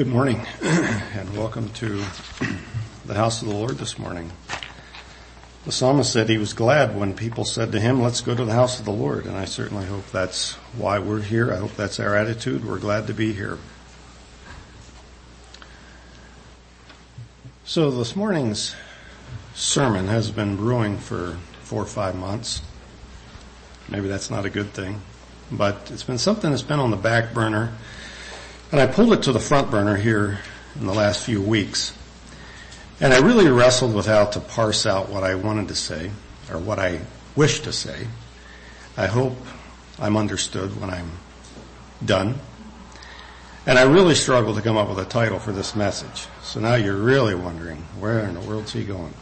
Good morning and welcome to the house of the Lord this morning. The psalmist said he was glad when people said to him, let's go to the house of the Lord. And I certainly hope that's why we're here. I hope that's our attitude. We're glad to be here. So this morning's sermon has been brewing for four or five months. Maybe that's not a good thing, but it's been something that's been on the back burner and I pulled it to the front burner here in the last few weeks. And I really wrestled with how to parse out what I wanted to say or what I wish to say. I hope I'm understood when I'm done. And I really struggled to come up with a title for this message. So now you're really wondering, where in the world's he going?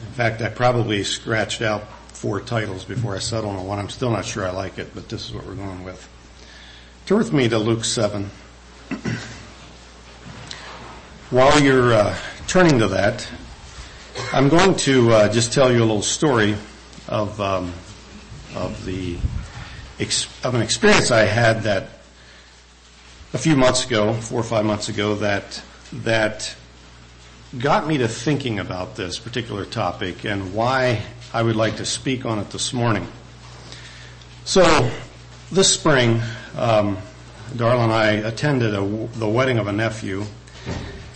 In fact, I probably scratched out four titles before I settled on one. I'm still not sure I like it, but this is what we're going with. Turn with me to Luke 7. While you're uh, turning to that, I'm going to uh, just tell you a little story of um, of the of an experience I had that a few months ago, four or five months ago, that that got me to thinking about this particular topic and why I would like to speak on it this morning. So this spring, um, Darla and I attended a, the wedding of a nephew,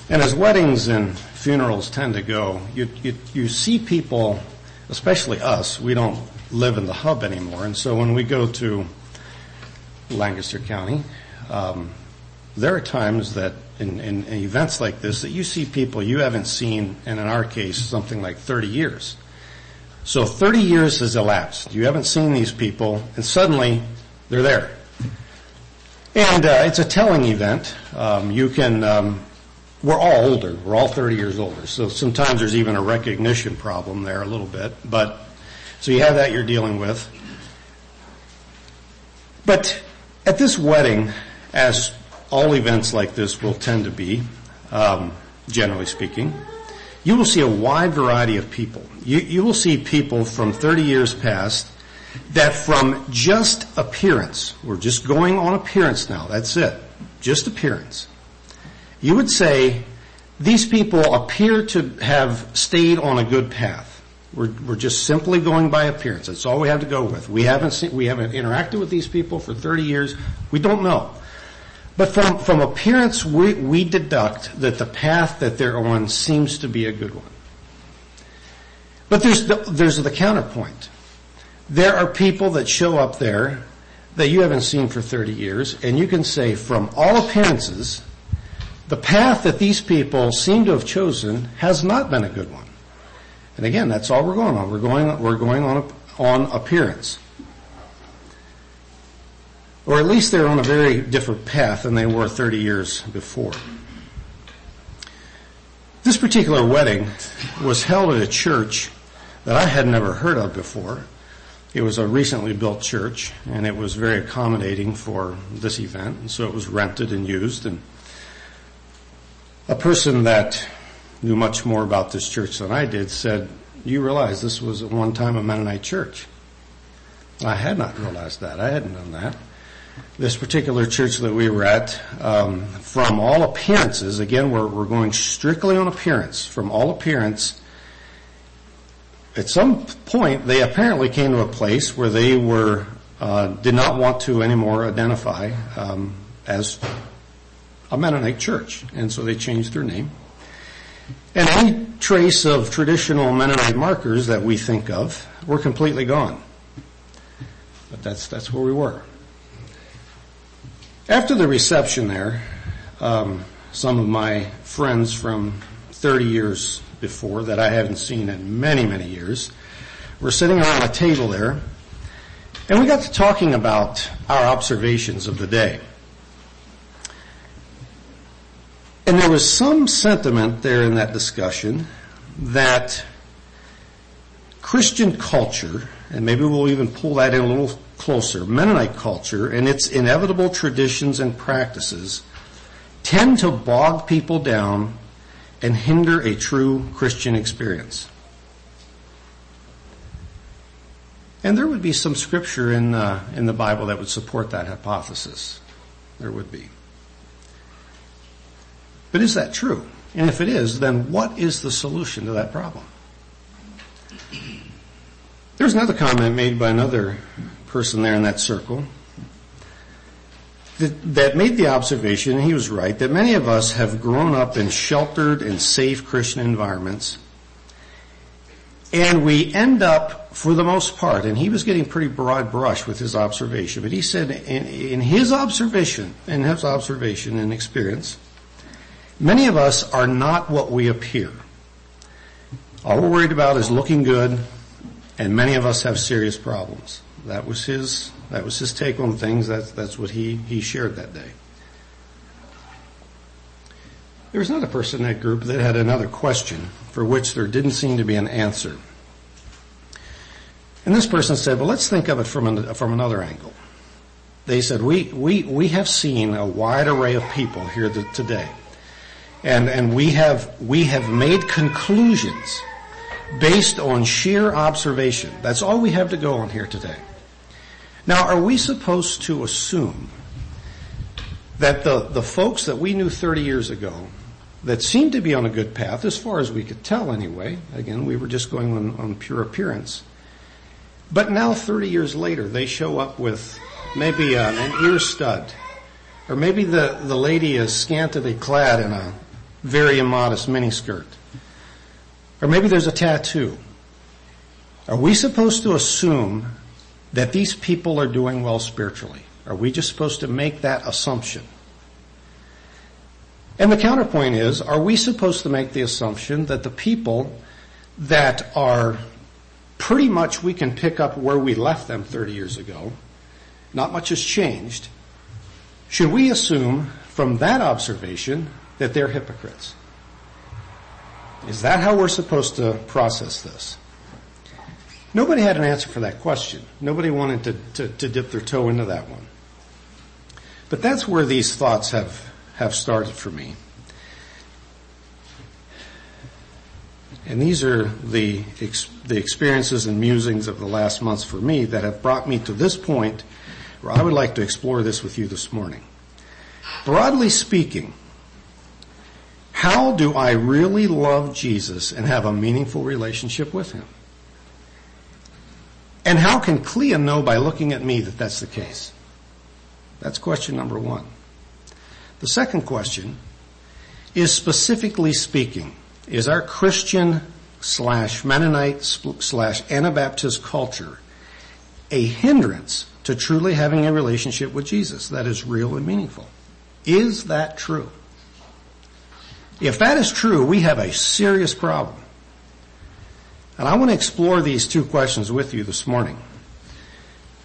and as weddings and funerals tend to go, you, you, you see people, especially us, we don't live in the hub anymore, and so when we go to Lancaster County, um, there are times that in, in, in, events like this that you see people you haven't seen, and in our case, something like 30 years. So 30 years has elapsed. You haven't seen these people, and suddenly they're there. And uh, it's a telling event. Um, you can, um, we're all older. We're all 30 years older. So sometimes there's even a recognition problem there a little bit. But, so you have that you're dealing with. But at this wedding, as all events like this will tend to be, um, generally speaking, you will see a wide variety of people. You, you will see people from 30 years past that from just appearance, we're just going on appearance now, that's it, just appearance, you would say these people appear to have stayed on a good path. We're, we're just simply going by appearance. That's all we have to go with. We haven't seen, we haven't interacted with these people for 30 years. We don't know. But from, from appearance, we, we deduct that the path that they're on seems to be a good one. But there's the, there's the counterpoint. There are people that show up there that you haven't seen for 30 years, and you can say from all appearances, the path that these people seem to have chosen has not been a good one. And again, that's all we're going on. We're going, we're going on, on appearance. Or at least they're on a very different path than they were 30 years before. This particular wedding was held at a church that I had never heard of before. It was a recently built church and it was very accommodating for this event. And so it was rented and used and a person that knew much more about this church than I did said, you realize this was at one time a Mennonite church. I had not realized that. I hadn't known that. This particular church that we were at, um, from all appearances, again, we're, we're going strictly on appearance. From all appearance, at some point, they apparently came to a place where they were uh, did not want to anymore identify um, as a Mennonite church, and so they changed their name. And any trace of traditional Mennonite markers that we think of were completely gone. But that's that's where we were. After the reception there, um, some of my friends from 30 years before that I haven't seen in many, many years. We're sitting around a table there and we got to talking about our observations of the day. And there was some sentiment there in that discussion that Christian culture, and maybe we'll even pull that in a little closer, Mennonite culture and its inevitable traditions and practices tend to bog people down and hinder a true Christian experience. And there would be some scripture in uh, in the Bible that would support that hypothesis. There would be. But is that true? And if it is, then what is the solution to that problem? There's another comment made by another person there in that circle that, made the observation, and he was right, that many of us have grown up in sheltered and safe Christian environments. And we end up, for the most part, and he was getting pretty broad brush with his observation, but he said in, in his observation, in his observation and experience, many of us are not what we appear. All we're worried about is looking good, and many of us have serious problems. That was his that was his take on things. That's, that's what he, he shared that day. There was another person in that group that had another question for which there didn't seem to be an answer. And this person said, well, let's think of it from, an, from another angle. They said, we, we, we have seen a wide array of people here today. And, and we have, we have made conclusions based on sheer observation. That's all we have to go on here today. Now, are we supposed to assume that the, the folks that we knew 30 years ago that seemed to be on a good path, as far as we could tell anyway, again, we were just going on, on pure appearance, but now 30 years later, they show up with maybe an, an ear stud, or maybe the, the lady is scantily clad in a very immodest miniskirt, or maybe there's a tattoo. Are we supposed to assume that these people are doing well spiritually? Are we just supposed to make that assumption? And the counterpoint is, are we supposed to make the assumption that the people that are pretty much we can pick up where we left them 30 years ago, not much has changed, should we assume from that observation that they're hypocrites? Is that how we're supposed to process this? Nobody had an answer for that question. Nobody wanted to, to, to dip their toe into that one. But that's where these thoughts have, have started for me. And these are the, the experiences and musings of the last months for me that have brought me to this point where I would like to explore this with you this morning. Broadly speaking, how do I really love Jesus and have a meaningful relationship with Him? And how can Clea know by looking at me that that's the case? That's question number one. The second question is specifically speaking, is our Christian slash Mennonite slash Anabaptist culture a hindrance to truly having a relationship with Jesus that is real and meaningful? Is that true? If that is true, we have a serious problem. And I want to explore these two questions with you this morning.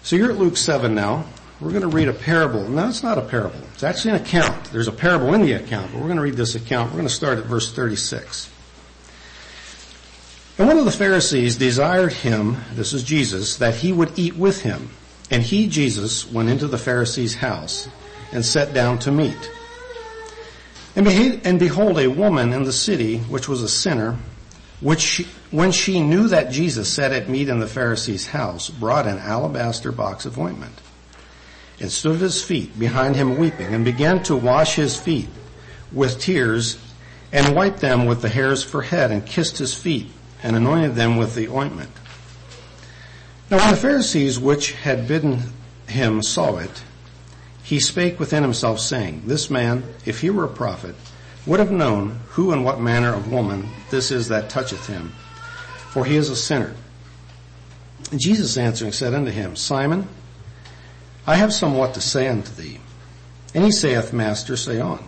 So you're at Luke 7 now. We're going to read a parable. No, it's not a parable. It's actually an account. There's a parable in the account, but we're going to read this account. We're going to start at verse 36. And one of the Pharisees desired him, this is Jesus, that he would eat with him. And he, Jesus, went into the Pharisee's house and sat down to meat. And behold, a woman in the city, which was a sinner, she, when she knew that Jesus sat at meat in the Pharisee's house, brought an alabaster box of ointment, and stood at his feet behind him weeping, and began to wash his feet with tears, and wiped them with the hairs of her head, and kissed his feet, and anointed them with the ointment. Now when the Pharisees which had bidden him saw it, he spake within himself, saying, This man, if he were a prophet, would have known who and what manner of woman this is that toucheth him, for he is a sinner. Jesus answering said unto him, Simon, I have somewhat to say unto thee. And he saith, Master, say on.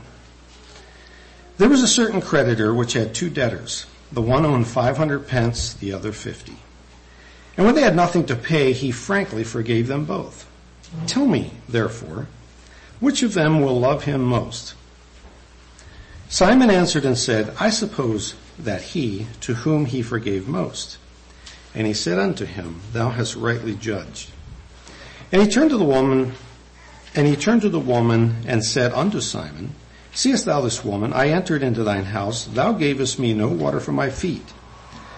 There was a certain creditor which had two debtors. The one owed five hundred pence, the other fifty. And when they had nothing to pay, he frankly forgave them both. Tell me, therefore, which of them will love him most? Simon answered and said, I suppose that he to whom he forgave most. And he said unto him, Thou hast rightly judged. And he turned to the woman, and he turned to the woman and said unto Simon, Seest thou this woman? I entered into thine house. Thou gavest me no water for my feet.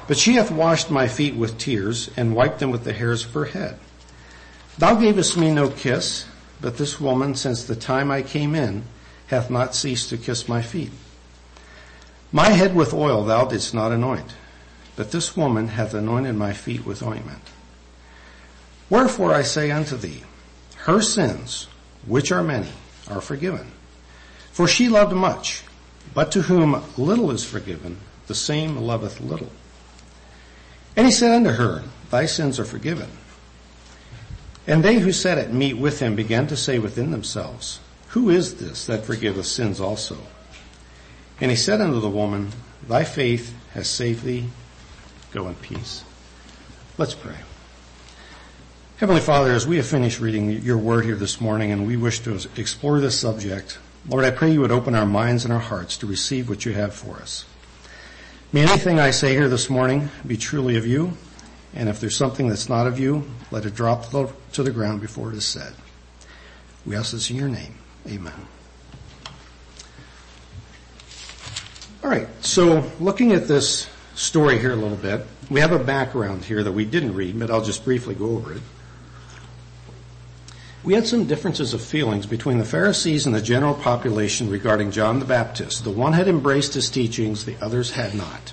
But she hath washed my feet with tears and wiped them with the hairs of her head. Thou gavest me no kiss, but this woman, since the time I came in, hath not ceased to kiss my feet. My head with oil thou didst not anoint, but this woman hath anointed my feet with ointment. Wherefore I say unto thee, her sins, which are many, are forgiven. For she loved much, but to whom little is forgiven, the same loveth little. And he said unto her, Thy sins are forgiven. And they who sat at meat with him began to say within themselves, Who is this that forgiveth sins also? And he said unto the woman, Thy faith has saved thee. Go in peace. Let's pray. Heavenly Father, as we have finished reading your word here this morning and we wish to explore this subject, Lord, I pray you would open our minds and our hearts to receive what you have for us. May anything I say here this morning be truly of you, and if there's something that's not of you, let it drop to the ground before it is said. We ask this in your name. Amen. All right, so looking at this story here a little bit, we have a background here that we didn't read, but I'll just briefly go over it. We had some differences of feelings between the Pharisees and the general population regarding John the Baptist. The one had embraced his teachings, the others had not.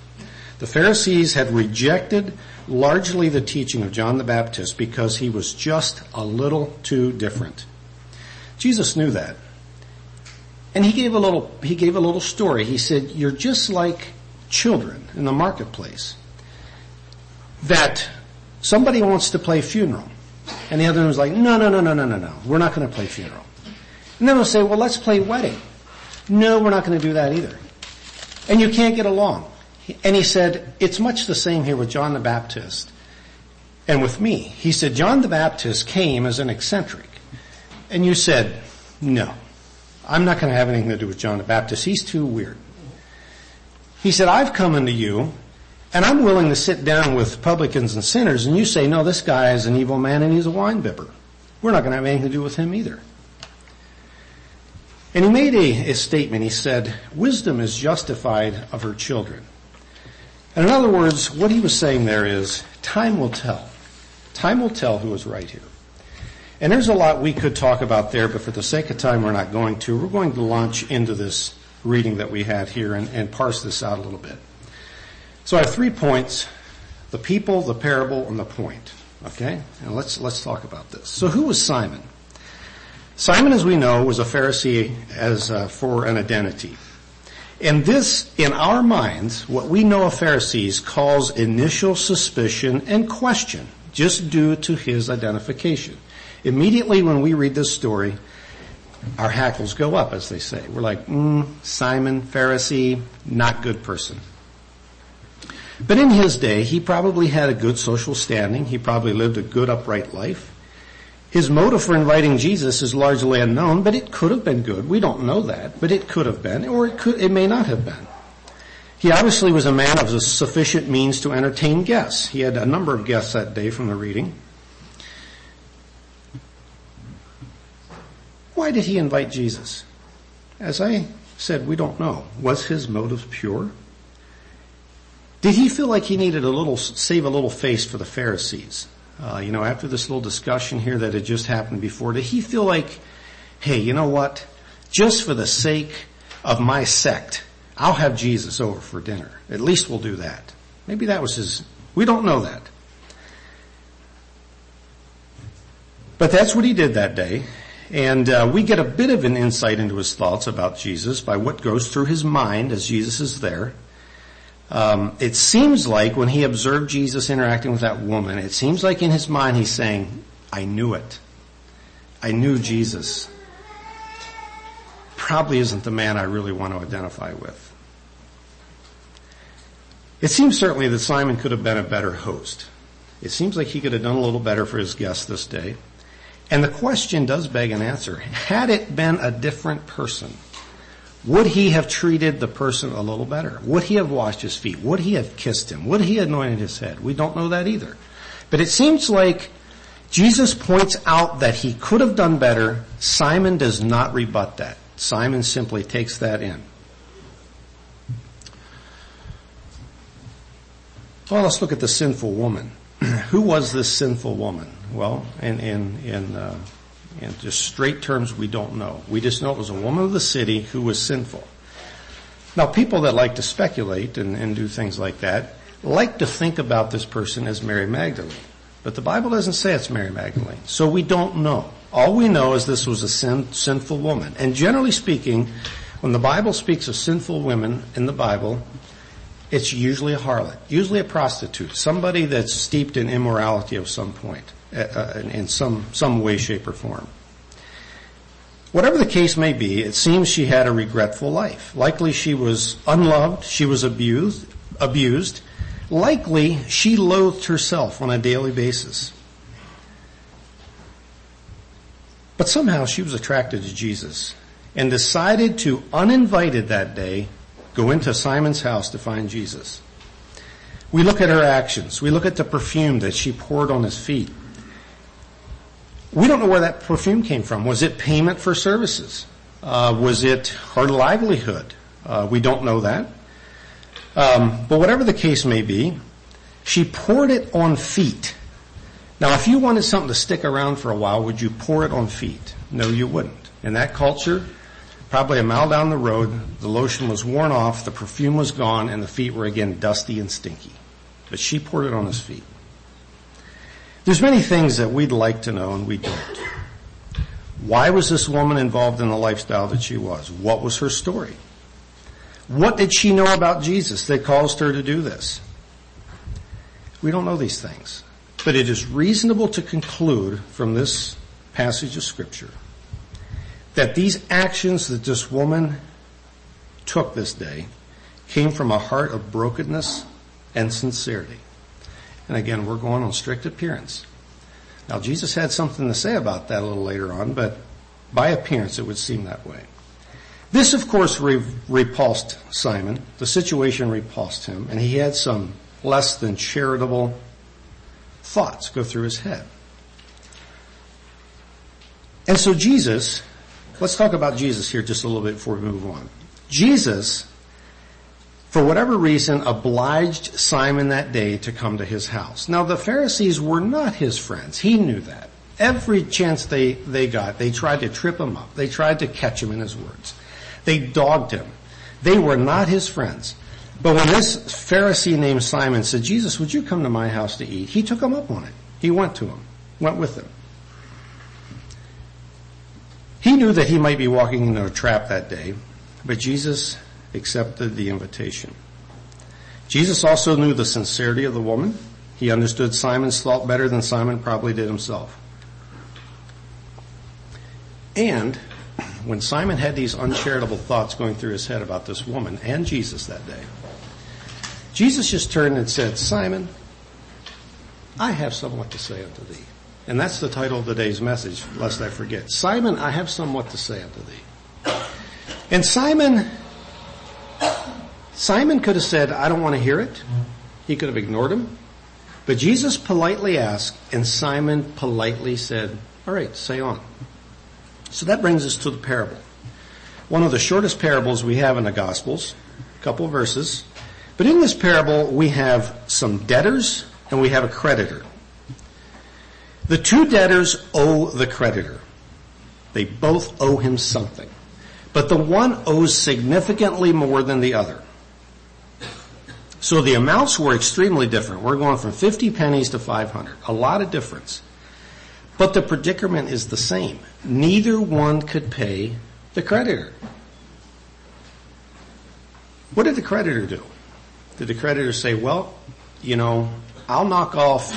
The Pharisees had rejected largely the teaching of John the Baptist because he was just a little too different. Jesus knew that. And he gave a little, he gave a little story. He said, you're just like children in the marketplace. That somebody wants to play funeral. And the other one was like, no, no, no, no, no, no, no. We're not going to play funeral. And then we'll say, well, let's play wedding. No, we're not going to do that either. And you can't get along. And he said, it's much the same here with John the Baptist and with me. He said, John the Baptist came as an eccentric. And you said, no, I'm not going to have anything to do with John the Baptist. He's too weird. He said, I've come unto you and I'm willing to sit down with publicans and sinners and you say, no, this guy is an evil man and he's a wine bibber. We're not going to have anything to do with him either. And he made a, a statement. He said, wisdom is justified of her children. And in other words, what he was saying there is, time will tell. Time will tell who is right here. And there's a lot we could talk about there, but for the sake of time, we're not going to. We're going to launch into this reading that we had here and, and parse this out a little bit. So I have three points, the people, the parable, and the point. Okay? And let's, let's talk about this. So who was Simon? Simon, as we know, was a Pharisee as uh, for an identity. And this, in our minds, what we know of Pharisees calls initial suspicion and question, just due to his identification. Immediately when we read this story, our hackles go up, as they say. We're like, mm, Simon, Pharisee, not good person. But in his day, he probably had a good social standing. He probably lived a good upright life. His motive for inviting Jesus is largely unknown, but it could have been good. We don't know that, but it could have been, or it could, it may not have been. He obviously was a man of sufficient means to entertain guests. He had a number of guests that day from the reading. Why did he invite Jesus? As I said, we don't know. Was his motive pure? Did he feel like he needed a little, save a little face for the Pharisees? Uh, you know, after this little discussion here that had just happened before, did he feel like, hey, you know what? Just for the sake of my sect, I'll have Jesus over for dinner. At least we'll do that. Maybe that was his, we don't know that. But that's what he did that day. And uh, we get a bit of an insight into his thoughts about Jesus by what goes through his mind as Jesus is there. Um, it seems like when he observed Jesus interacting with that woman, it seems like in his mind he's saying, I knew it. I knew Jesus. Probably isn't the man I really want to identify with. It seems certainly that Simon could have been a better host. It seems like he could have done a little better for his guests this day. And the question does beg an answer. Had it been a different person, would he have treated the person a little better? Would he have washed his feet? Would he have kissed him? Would he have anointed his head? We don't know that either. But it seems like Jesus points out that he could have done better. Simon does not rebut that. Simon simply takes that in. Well, let's look at the sinful woman. Who was this sinful woman? Well, in, in, in uh, in just straight terms, we don't know. We just know it was a woman of the city who was sinful. Now, people that like to speculate and, and do things like that like to think about this person as Mary Magdalene. But the Bible doesn't say it's Mary Magdalene. So we don't know. All we know is this was a sin, sinful woman. And generally speaking, when the Bible speaks of sinful women in the Bible, it's usually a harlot, usually a prostitute, somebody that's steeped in immorality of some point, uh, uh in some, some way, shape, or form. Whatever the case may be, it seems she had a regretful life. Likely she was unloved, she was abused, abused. Likely she loathed herself on a daily basis. But somehow she was attracted to Jesus and decided to, uninvited that day, go into Simon's house to find Jesus. We look at her actions. We look at the perfume that she poured on his feet. We don't know where that perfume came from. Was it payment for services? Uh, was it her livelihood? Uh, we don't know that. Um, but whatever the case may be, she poured it on feet. Now, if you wanted something to stick around for a while, would you pour it on feet? No, you wouldn't. In that culture, probably a mile down the road, the lotion was worn off, the perfume was gone, and the feet were again dusty and stinky. But she poured it on his feet. There's many things that we'd like to know and we don't. Why was this woman involved in the lifestyle that she was? What was her story? What did she know about Jesus that caused her to do this? We don't know these things. But it is reasonable to conclude from this passage of scripture that these actions that this woman took this day came from a heart of brokenness and sincerity. And again, we're going on strict appearance. Now, Jesus had something to say about that a little later on, but by appearance it would seem that way. This, of course, re- repulsed Simon. The situation repulsed him, and he had some less than charitable thoughts go through his head. And so Jesus, let's talk about Jesus here just a little bit before we move on. Jesus for whatever reason, obliged Simon that day to come to his house. Now the Pharisees were not his friends. He knew that. Every chance they, they got, they tried to trip him up. They tried to catch him in his words. They dogged him. They were not his friends. But when this Pharisee named Simon said, Jesus, would you come to my house to eat? He took him up on it. He went to him, went with him. He knew that he might be walking into a trap that day, but Jesus accepted the invitation. Jesus also knew the sincerity of the woman. He understood Simon's thought better than Simon probably did himself. And when Simon had these uncharitable thoughts going through his head about this woman and Jesus that day, Jesus just turned and said, Simon, I have somewhat to say unto thee. And that's the title of today's message, lest I forget. Simon, I have somewhat to say unto thee. And Simon Simon could have said, I don't want to hear it. He could have ignored him. But Jesus politely asked, and Simon politely said, all right, say on. So that brings us to the parable. One of the shortest parables we have in the Gospels, a couple verses. But in this parable, we have some debtors and we have a creditor. The two debtors owe the creditor. They both owe him something. But the one owes significantly more than the other. So the amounts were extremely different. We're going from 50 pennies to 500. A lot of difference. But the predicament is the same. Neither one could pay the creditor. What did the creditor do? Did the creditor say, well, you know, I'll knock off,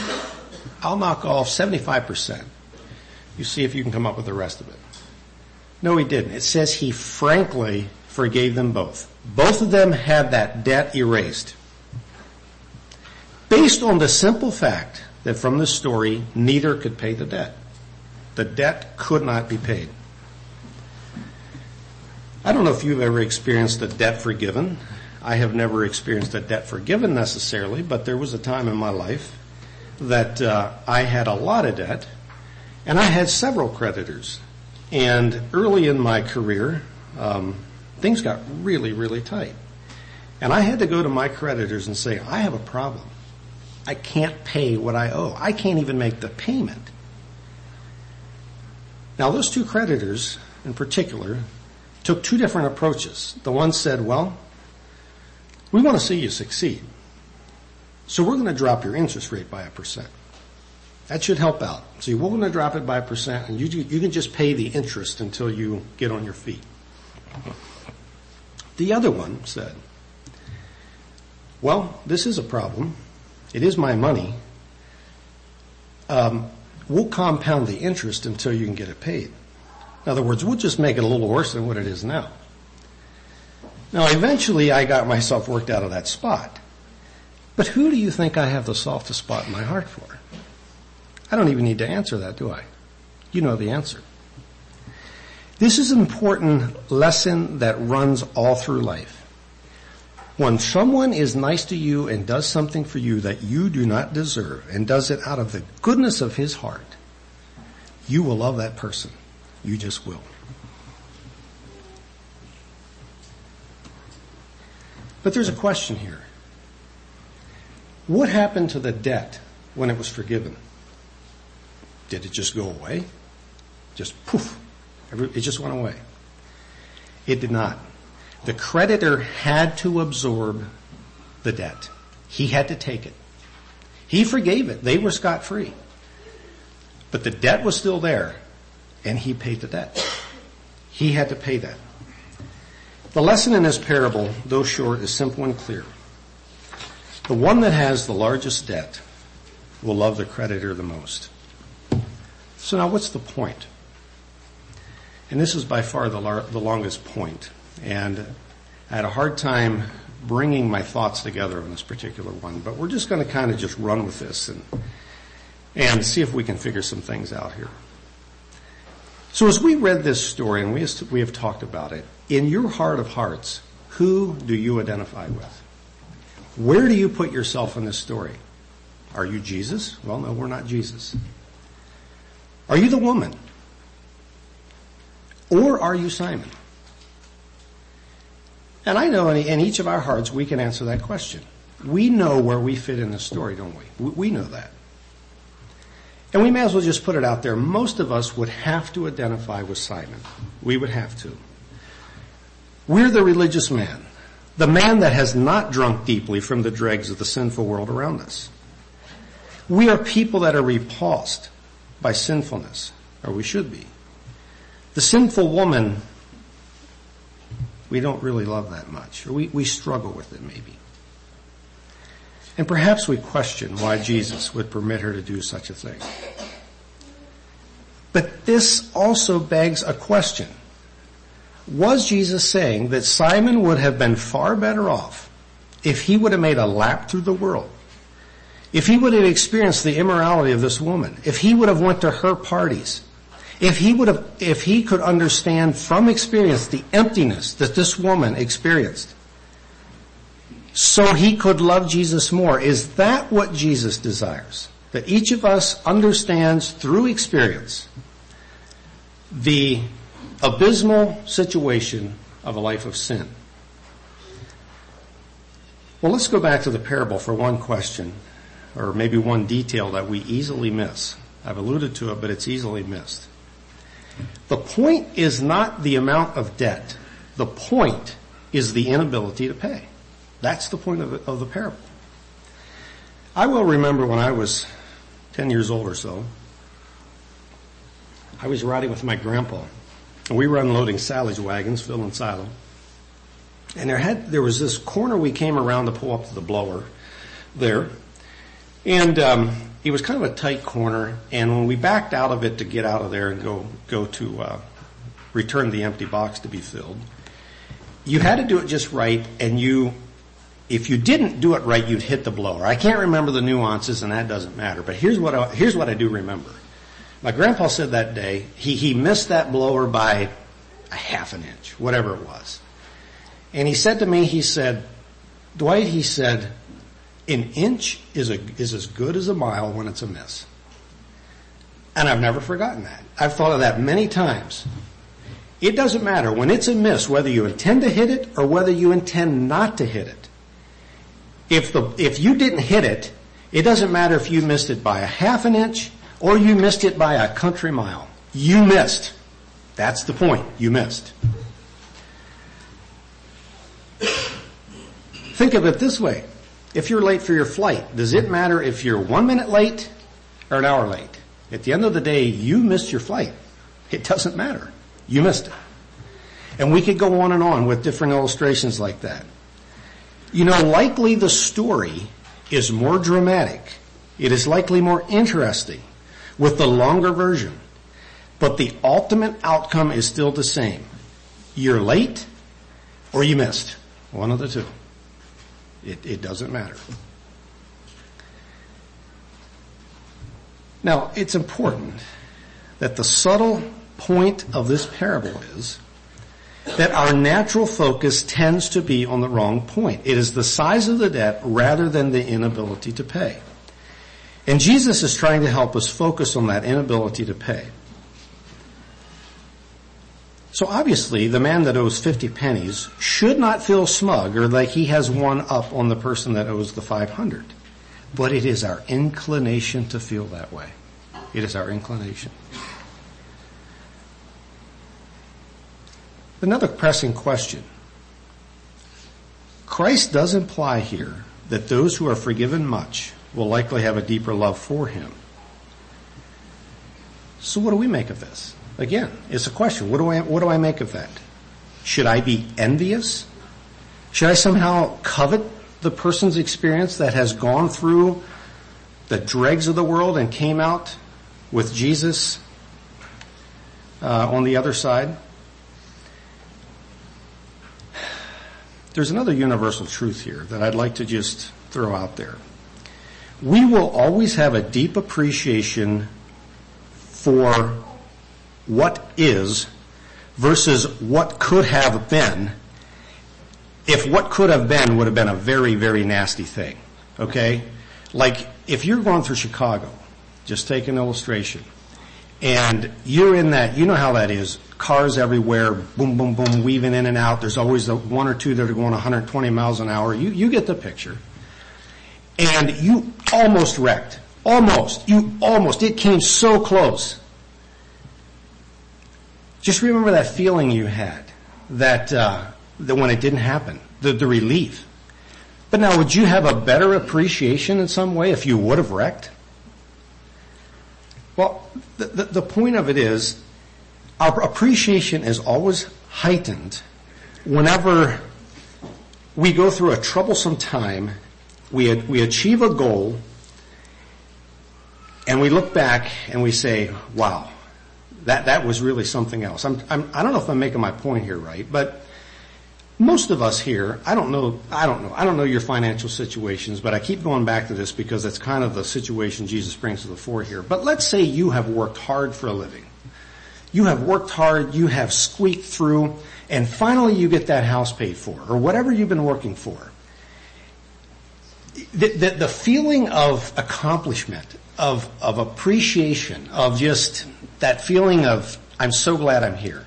I'll knock off 75%. You see if you can come up with the rest of it. No, he didn't. It says he frankly forgave them both. Both of them had that debt erased based on the simple fact that from this story, neither could pay the debt. The debt could not be paid. I don't know if you've ever experienced a debt forgiven. I have never experienced a debt forgiven necessarily, but there was a time in my life that uh, I had a lot of debt, and I had several creditors. And early in my career, um, things got really, really tight. And I had to go to my creditors and say, I have a problem. I can't pay what I owe. I can't even make the payment. Now those two creditors in particular took two different approaches. The one said, well, We want to see you succeed. So we're going to drop your interest rate by a percent. That should help out. See, we're going to drop it by a percent and you, you can just pay the interest until you get on your feet. The other one said, well, this is a problem. It is my money. Um, we'll compound the interest until you can get it paid. In other words, we'll just make it a little worse than what it is now. Now eventually I got myself worked out of that spot. But who do you think I have the softest spot in my heart for? I don't even need to answer that, do I? You know the answer. This is an important lesson that runs all through life. When someone is nice to you and does something for you that you do not deserve and does it out of the goodness of his heart, you will love that person. You just will. But there's a question here. What happened to the debt when it was forgiven? Did it just go away? Just poof. It just went away. It did not. The creditor had to absorb the debt. He had to take it. He forgave it. They were scot free. But the debt was still there and he paid the debt. He had to pay that. The lesson in this parable, though short, is simple and clear. The one that has the largest debt will love the creditor the most. So now what's the point? And this is by far the, lar- the longest point. And I had a hard time bringing my thoughts together on this particular one, but we're just going to kind of just run with this and, and see if we can figure some things out here. So as we read this story and we, we have talked about it, in your heart of hearts, who do you identify with? Where do you put yourself in this story? Are you Jesus? Well, no, we're not Jesus. Are you the woman? Or are you Simon? And I know in each of our hearts we can answer that question. We know where we fit in the story, don't we? We know that. And we may as well just put it out there. Most of us would have to identify with Simon. We would have to. We're the religious man. The man that has not drunk deeply from the dregs of the sinful world around us. We are people that are repulsed by sinfulness, or we should be. The sinful woman, we don't really love that much, or we, we struggle with it maybe. And perhaps we question why Jesus would permit her to do such a thing. But this also begs a question. Was Jesus saying that Simon would have been far better off if he would have made a lap through the world? If he would have experienced the immorality of this woman? If he would have went to her parties? If he would have, if he could understand from experience the emptiness that this woman experienced? so he could love Jesus more. Is that what Jesus desires? That each of us understands through experience the abysmal situation of a life of sin. Well, let's go back to the parable for one question, or maybe one detail that we easily miss. I've alluded to it, but it's easily missed. The point is not the amount of debt. The point is the inability to pay. That's the point of the, of the parable. I will remember when I was 10 years old or so, I was riding with my grandpa. We were unloading silage wagons, and Silo. And there had, there was this corner we came around to pull up to the blower there. And, um, it was kind of a tight corner. And when we backed out of it to get out of there and go, go to, uh, return the empty box to be filled, you had to do it just right and you if you didn't do it right, you'd hit the blower. I can't remember the nuances and that doesn't matter, but here's what I, here's what I do remember. My grandpa said that day, he, he missed that blower by a half an inch, whatever it was. And he said to me, he said, Dwight, he said, an inch is a, is as good as a mile when it's a miss. And I've never forgotten that. I've thought of that many times. It doesn't matter when it's a miss whether you intend to hit it or whether you intend not to hit it if the, if you didn't hit it, it doesn't matter if you missed it by a half an inch or you missed it by a country mile. You missed. That's the point. You missed. Think of it this way. If you're late for your flight, does it matter if you're one minute late or an hour late? At the end of the day, you missed your flight. It doesn't matter. You missed it. And we could go on and on with different illustrations like that. You know, likely the story is more dramatic. It is likely more interesting with the longer version. But the ultimate outcome is still the same. You're late or you missed. One of the two. It, it doesn't matter. Now, it's important that the subtle point of this parable is that our natural focus tends to be on the wrong point. It is the size of the debt rather than the inability to pay. And Jesus is trying to help us focus on that inability to pay. So obviously, the man that owes 50 pennies should not feel smug or like he has one up on the person that owes the 500. But it is our inclination to feel that way. It is our inclination. Another pressing question. Christ does imply here that those who are forgiven much will likely have a deeper love for him. So what do we make of this? Again, it's a question. What do I, what do I make of that? Should I be envious? Should I somehow covet the person's experience that has gone through the dregs of the world and came out with Jesus uh, on the other side? There's another universal truth here that I'd like to just throw out there. We will always have a deep appreciation for what is versus what could have been if what could have been would have been a very, very nasty thing. Okay? Like, if you're going through Chicago, just take an illustration, and you're in that, you know how that is. Cars everywhere, boom, boom, boom, weaving in and out. There's always the one or two that are going 120 miles an hour. You, you get the picture. And you almost wrecked. Almost. You almost. It came so close. Just remember that feeling you had that, uh, that when it didn't happen, the, the relief. But now, would you have a better appreciation in some way if you would have wrecked? Well, the, the, the point of it is, our appreciation is always heightened whenever we go through a troublesome time, we, we achieve a goal, and we look back and we say, wow, that, that was really something else. I'm, I'm, I don't know if I'm making my point here right, but most of us here, I don't know, I don't know, I don't know your financial situations, but I keep going back to this because it's kind of the situation Jesus brings to the fore here. But let's say you have worked hard for a living. You have worked hard, you have squeaked through, and finally you get that house paid for, or whatever you've been working for. The, the, the feeling of accomplishment, of, of appreciation, of just that feeling of, I'm so glad I'm here.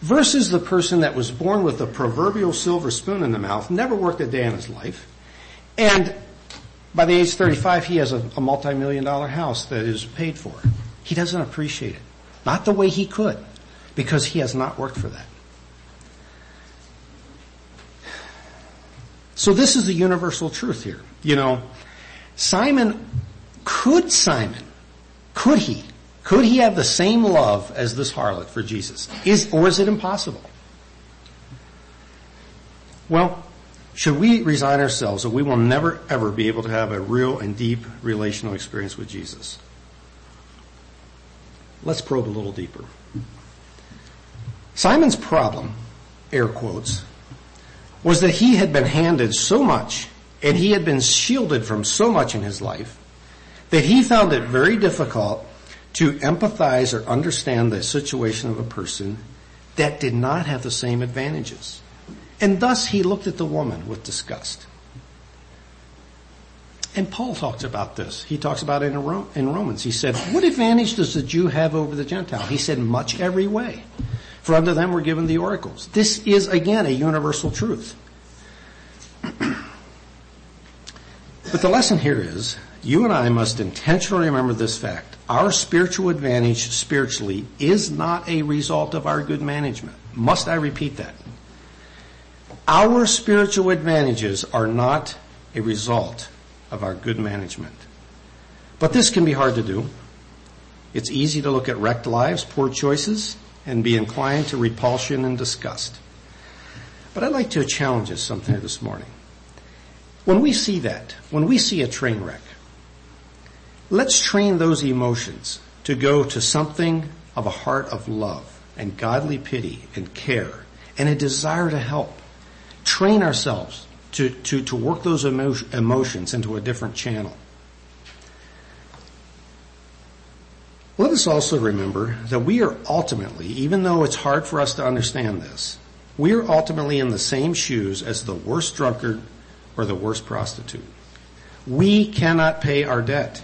Versus the person that was born with a proverbial silver spoon in the mouth, never worked a day in his life, and by the age 35 he has a, a multi-million dollar house that is paid for. He doesn't appreciate it. Not the way he could, because he has not worked for that. So this is the universal truth here. You know, Simon, could Simon, could he could he have the same love as this harlot for Jesus? Is, or is it impossible? Well, should we resign ourselves that we will never ever be able to have a real and deep relational experience with Jesus? Let's probe a little deeper. Simon's problem, air quotes, was that he had been handed so much and he had been shielded from so much in his life that he found it very difficult to empathize or understand the situation of a person that did not have the same advantages. And thus he looked at the woman with disgust. And Paul talks about this. He talks about it in Romans. He said, what advantage does the Jew have over the Gentile? He said, much every way. For unto them were given the oracles. This is again a universal truth. but the lesson here is, you and I must intentionally remember this fact. Our spiritual advantage spiritually is not a result of our good management. Must I repeat that? Our spiritual advantages are not a result of our good management. But this can be hard to do. It's easy to look at wrecked lives, poor choices, and be inclined to repulsion and disgust. But I'd like to challenge us something this morning. When we see that, when we see a train wreck, let's train those emotions to go to something of a heart of love and godly pity and care and a desire to help. Train ourselves to, to, to work those emo- emotions into a different channel. Let us also remember that we are ultimately, even though it's hard for us to understand this, we are ultimately in the same shoes as the worst drunkard or the worst prostitute. We cannot pay our debt,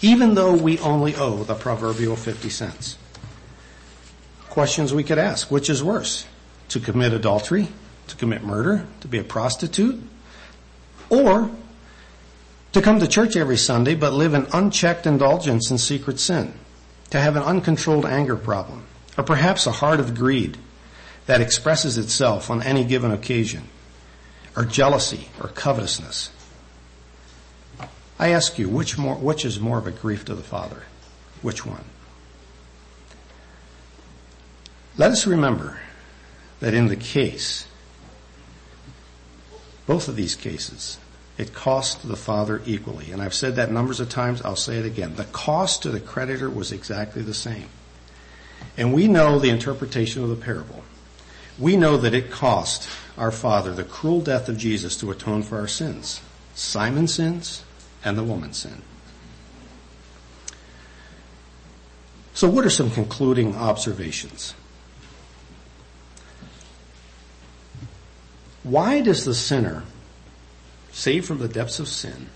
even though we only owe the proverbial 50 cents. Questions we could ask, which is worse? To commit adultery, to commit murder, to be a prostitute, or to come to church every Sunday but live in unchecked indulgence and secret sin to have an uncontrolled anger problem, or perhaps a heart of greed that expresses itself on any given occasion, or jealousy or covetousness. I ask you, which, more, which is more of a grief to the Father? Which one? Let us remember that in the case, both of these cases, it cost the father equally. And I've said that numbers of times, I'll say it again. The cost to the creditor was exactly the same. And we know the interpretation of the parable. We know that it cost our father the cruel death of Jesus to atone for our sins. Simon's sins and the woman's sin. So what are some concluding observations? Why does the sinner saved from the depths of sin,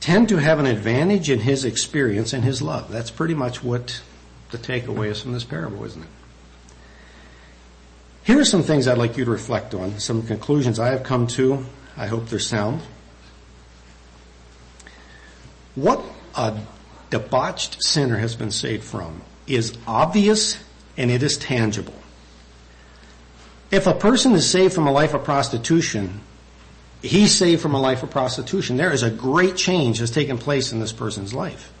tend to have an advantage in his experience and his love. That's pretty much what the takeaway is from this parable, isn't it? Here are some things I'd like you to reflect on, some conclusions I have come to. I hope they're sound. What a debauched sinner has been saved from is obvious and it is tangible. If a person is saved from a life of prostitution, he's saved from a life of prostitution. There is a great change has taken place in this person's life.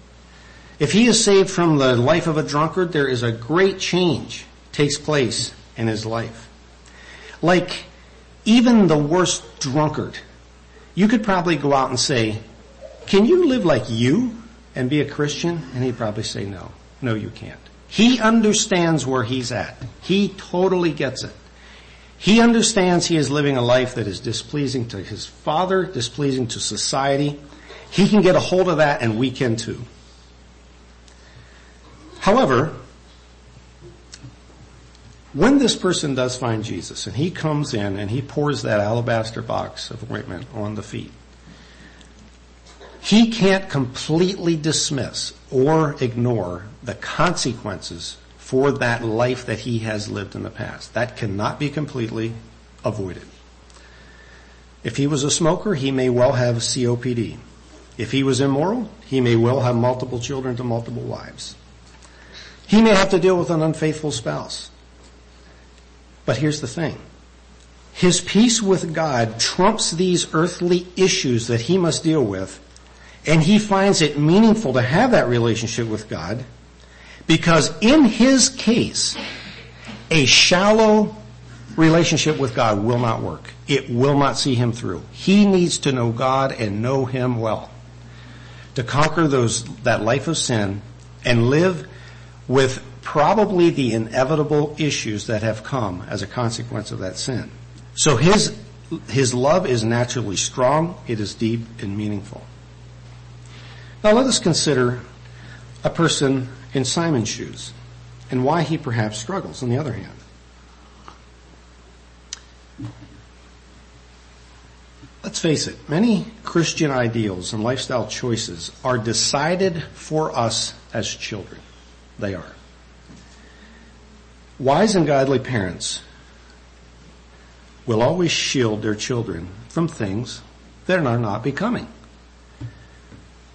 If he is saved from the life of a drunkard, there is a great change takes place in his life. Like even the worst drunkard, you could probably go out and say, can you live like you and be a Christian? And he'd probably say no. No, you can't. He understands where he's at. He totally gets it. He understands he is living a life that is displeasing to his father, displeasing to society. He can get a hold of that and we can too. However, when this person does find Jesus and he comes in and he pours that alabaster box of ointment on the feet, he can't completely dismiss or ignore the consequences for that life that he has lived in the past. That cannot be completely avoided. If he was a smoker, he may well have COPD. If he was immoral, he may well have multiple children to multiple wives. He may have to deal with an unfaithful spouse. But here's the thing. His peace with God trumps these earthly issues that he must deal with, and he finds it meaningful to have that relationship with God because in his case, a shallow relationship with God will not work. It will not see him through. He needs to know God and know him well. To conquer those, that life of sin and live with probably the inevitable issues that have come as a consequence of that sin. So his, his love is naturally strong, it is deep and meaningful. Now let us consider a person in Simon's shoes and why he perhaps struggles on the other hand. Let's face it, many Christian ideals and lifestyle choices are decided for us as children. They are. Wise and godly parents will always shield their children from things that are not becoming.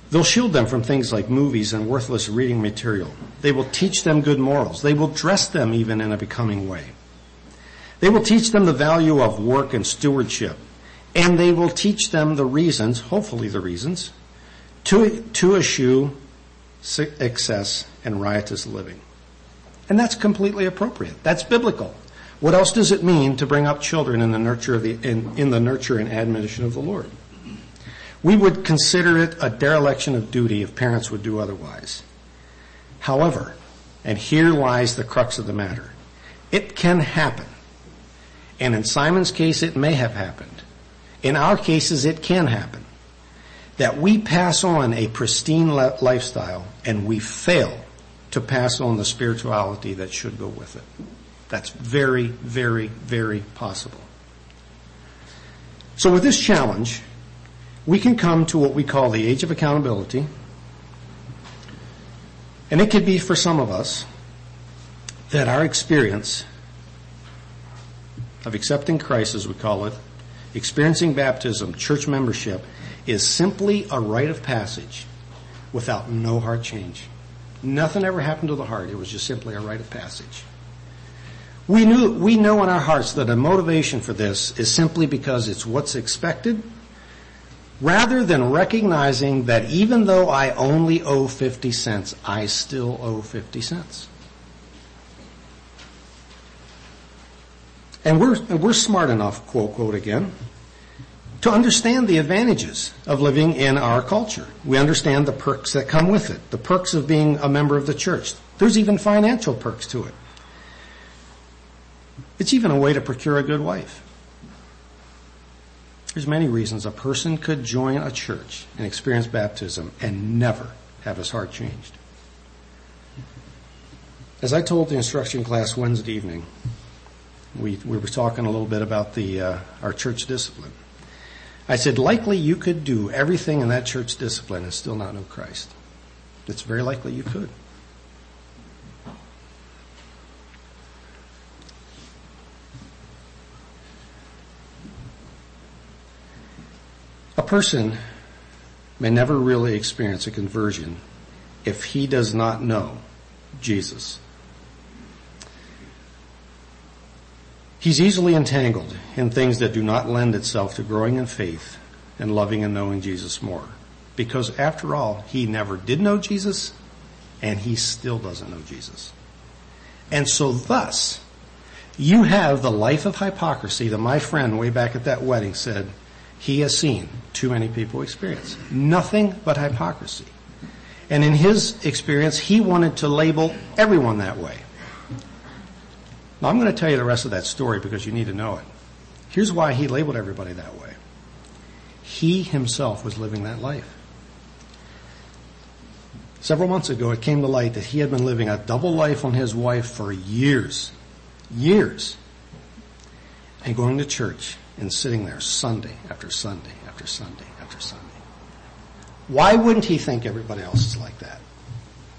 They'll shield them from things like movies and worthless reading material. They will teach them good morals. They will dress them even in a becoming way. They will teach them the value of work and stewardship. And they will teach them the reasons, hopefully the reasons, to, to eschew excess and riotous living. And that's completely appropriate. That's biblical. What else does it mean to bring up children in the nurture of the, in, in the nurture and admonition of the Lord? We would consider it a dereliction of duty if parents would do otherwise. However, and here lies the crux of the matter, it can happen. And in Simon's case, it may have happened. In our cases, it can happen. That we pass on a pristine lifestyle and we fail to pass on the spirituality that should go with it. That's very, very, very possible. So with this challenge, we can come to what we call the age of accountability. And it could be for some of us that our experience of accepting Christ, as we call it, experiencing baptism, church membership, is simply a rite of passage without no heart change. Nothing ever happened to the heart. It was just simply a rite of passage. We knew, we know in our hearts that a motivation for this is simply because it's what's expected, rather than recognizing that even though I only owe 50 cents, I still owe 50 cents. And we're, we're smart enough, quote, quote again, to understand the advantages of living in our culture. We understand the perks that come with it, the perks of being a member of the church. There's even financial perks to it. It's even a way to procure a good wife. There's many reasons a person could join a church and experience baptism and never have his heart changed. As I told the instruction class Wednesday evening, we, we were talking a little bit about the, uh, our church discipline. I said, likely you could do everything in that church discipline and still not know Christ. It's very likely you could. Person may never really experience a conversion if he does not know Jesus. He's easily entangled in things that do not lend itself to growing in faith and loving and knowing Jesus more. Because after all, he never did know Jesus and he still doesn't know Jesus. And so thus, you have the life of hypocrisy that my friend way back at that wedding said he has seen too many people experience. Nothing but hypocrisy. And in his experience, he wanted to label everyone that way. Now I'm going to tell you the rest of that story because you need to know it. Here's why he labeled everybody that way. He himself was living that life. Several months ago, it came to light that he had been living a double life on his wife for years. Years. And going to church and sitting there Sunday after Sunday after Sunday after Sunday. Why wouldn't he think everybody else is like that?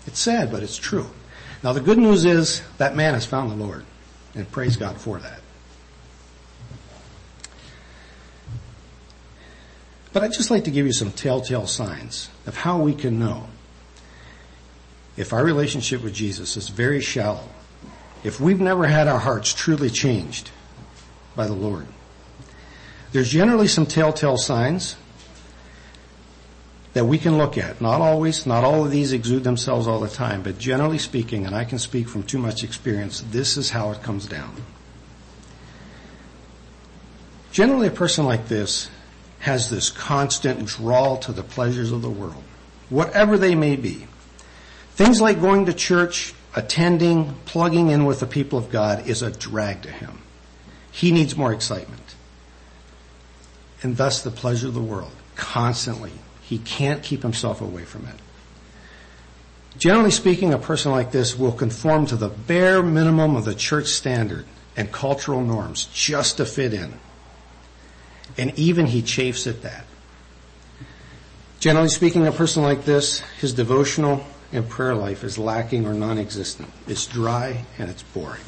It's sad, but it's true. Now the good news is that man has found the Lord. And praise God for that. But I'd just like to give you some telltale signs of how we can know if our relationship with Jesus is very shallow, if we've never had our hearts truly changed by the Lord. There's generally some telltale signs that we can look at. Not always, not all of these exude themselves all the time, but generally speaking, and I can speak from too much experience, this is how it comes down. Generally a person like this has this constant drawl to the pleasures of the world, whatever they may be. Things like going to church, attending, plugging in with the people of God is a drag to him. He needs more excitement. And thus the pleasure of the world constantly he can't keep himself away from it. Generally speaking, a person like this will conform to the bare minimum of the church standard and cultural norms just to fit in. And even he chafes at that. Generally speaking, a person like this, his devotional and prayer life is lacking or non-existent. It's dry and it's boring.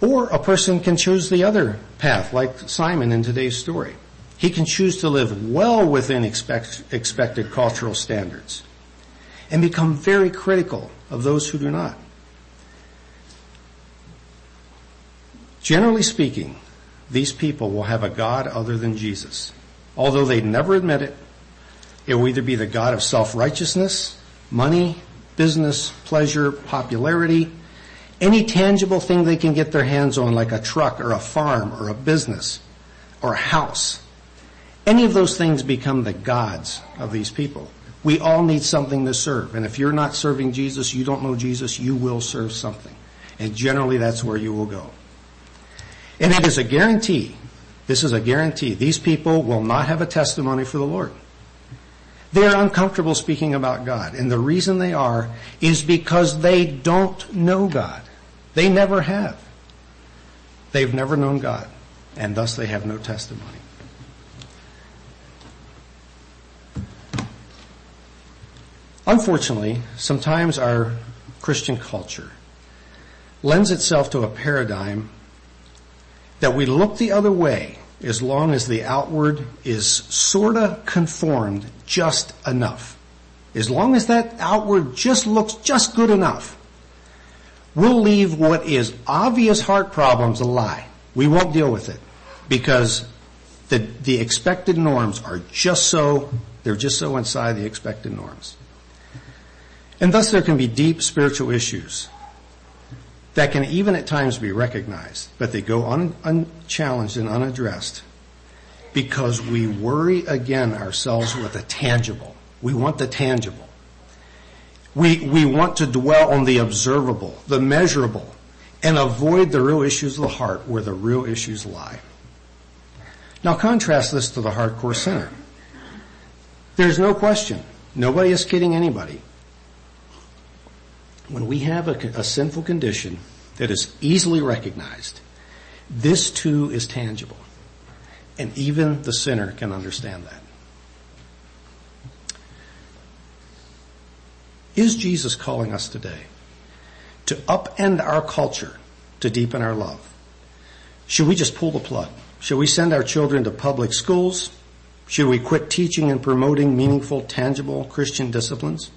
Or a person can choose the other path, like Simon in today's story. He can choose to live well within expect, expected cultural standards and become very critical of those who do not. Generally speaking, these people will have a God other than Jesus. Although they never admit it, it will either be the God of self-righteousness, money, business, pleasure, popularity, any tangible thing they can get their hands on like a truck or a farm or a business or a house. Any of those things become the gods of these people. We all need something to serve. And if you're not serving Jesus, you don't know Jesus, you will serve something. And generally that's where you will go. And it is a guarantee. This is a guarantee. These people will not have a testimony for the Lord. They are uncomfortable speaking about God. And the reason they are is because they don't know God. They never have. They've never known God. And thus they have no testimony. Unfortunately, sometimes our Christian culture lends itself to a paradigm that we look the other way as long as the outward is sorta conformed just enough. As long as that outward just looks just good enough, we'll leave what is obvious heart problems a lie. We won't deal with it because the, the expected norms are just so, they're just so inside the expected norms. And thus there can be deep spiritual issues that can even at times be recognized, but they go un, unchallenged and unaddressed because we worry again ourselves with the tangible. We want the tangible. We, we want to dwell on the observable, the measurable, and avoid the real issues of the heart where the real issues lie. Now contrast this to the hardcore sinner. There's no question. Nobody is kidding anybody when we have a, a sinful condition that is easily recognized, this too is tangible. And even the sinner can understand that. Is Jesus calling us today to upend our culture to deepen our love? Should we just pull the plug? Should we send our children to public schools? Should we quit teaching and promoting meaningful, tangible Christian disciplines?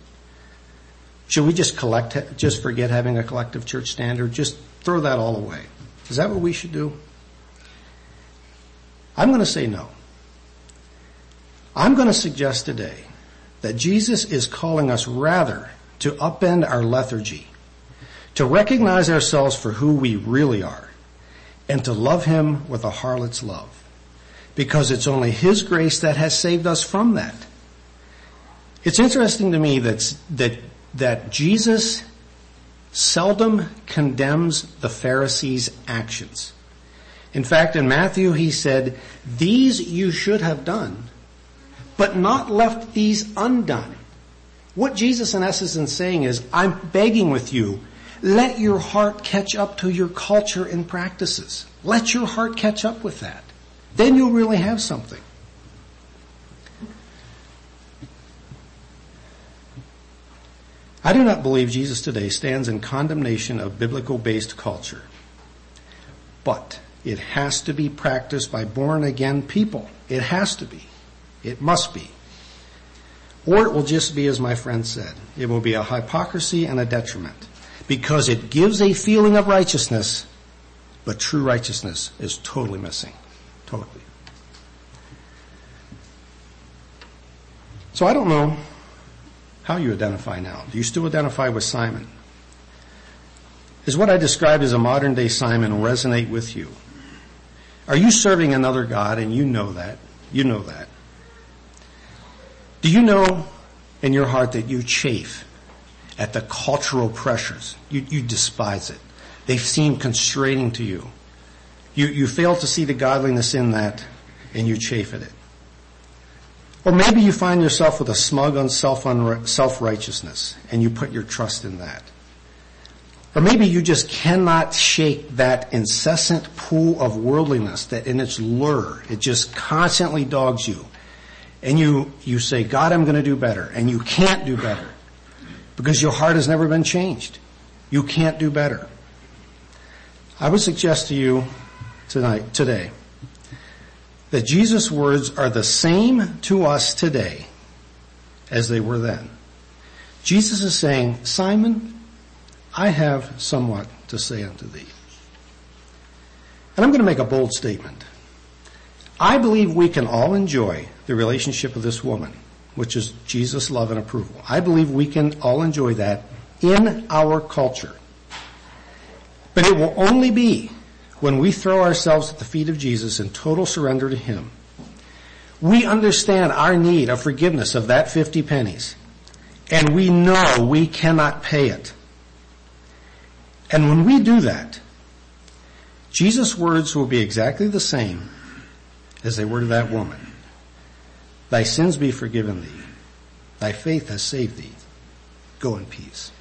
Should we just collect, just forget having a collective church standard? Just throw that all away. Is that what we should do? I'm going to say no. I'm going to suggest today that Jesus is calling us rather to upend our lethargy, to recognize ourselves for who we really are, and to love Him with a harlot's love. Because it's only His grace that has saved us from that. It's interesting to me that, that that Jesus seldom condemns the Pharisees' actions. In fact, in Matthew he said, these you should have done, but not left these undone. What Jesus in essence is saying is, I'm begging with you, let your heart catch up to your culture and practices. Let your heart catch up with that. Then you'll really have something. I do not believe Jesus today stands in condemnation of biblical based culture. But it has to be practiced by born again people. It has to be. It must be. Or it will just be as my friend said. It will be a hypocrisy and a detriment. Because it gives a feeling of righteousness, but true righteousness is totally missing. Totally. So I don't know how you identify now. Do you still identify with Simon? Is what I described as a modern day Simon resonate with you? Are you serving another God and you know that? You know that. Do you know in your heart that you chafe at the cultural pressures? You, you despise it. They seem constraining to you. You, you fail to see the godliness in that and you chafe at it. Or maybe you find yourself with a smug on self-righteousness and you put your trust in that. Or maybe you just cannot shake that incessant pool of worldliness that in its lure, it just constantly dogs you. And you, you say, God, I'm going to do better. And you can't do better because your heart has never been changed. You can't do better. I would suggest to you tonight, today, that Jesus' words are the same to us today as they were then. Jesus is saying, Simon, I have somewhat to say unto thee. And I'm going to make a bold statement. I believe we can all enjoy the relationship of this woman, which is Jesus' love and approval. I believe we can all enjoy that in our culture. But it will only be when we throw ourselves at the feet of Jesus in total surrender to Him. We understand our need of forgiveness of that 50 pennies. And we know we cannot pay it. And when we do that, Jesus' words will be exactly the same as they were to that woman. Thy sins be forgiven thee. Thy faith has saved thee. Go in peace.